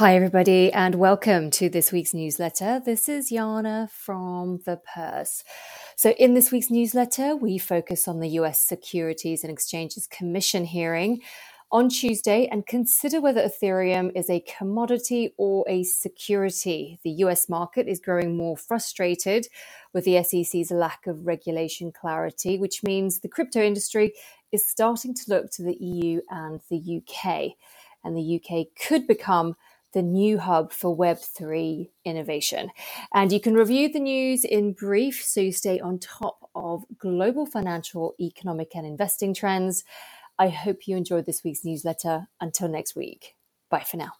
Hi, everybody, and welcome to this week's newsletter. This is Jana from The Purse. So, in this week's newsletter, we focus on the US Securities and Exchanges Commission hearing on Tuesday and consider whether Ethereum is a commodity or a security. The US market is growing more frustrated with the SEC's lack of regulation clarity, which means the crypto industry is starting to look to the EU and the UK. And the UK could become the new hub for Web3 innovation. And you can review the news in brief so you stay on top of global financial, economic, and investing trends. I hope you enjoyed this week's newsletter. Until next week, bye for now.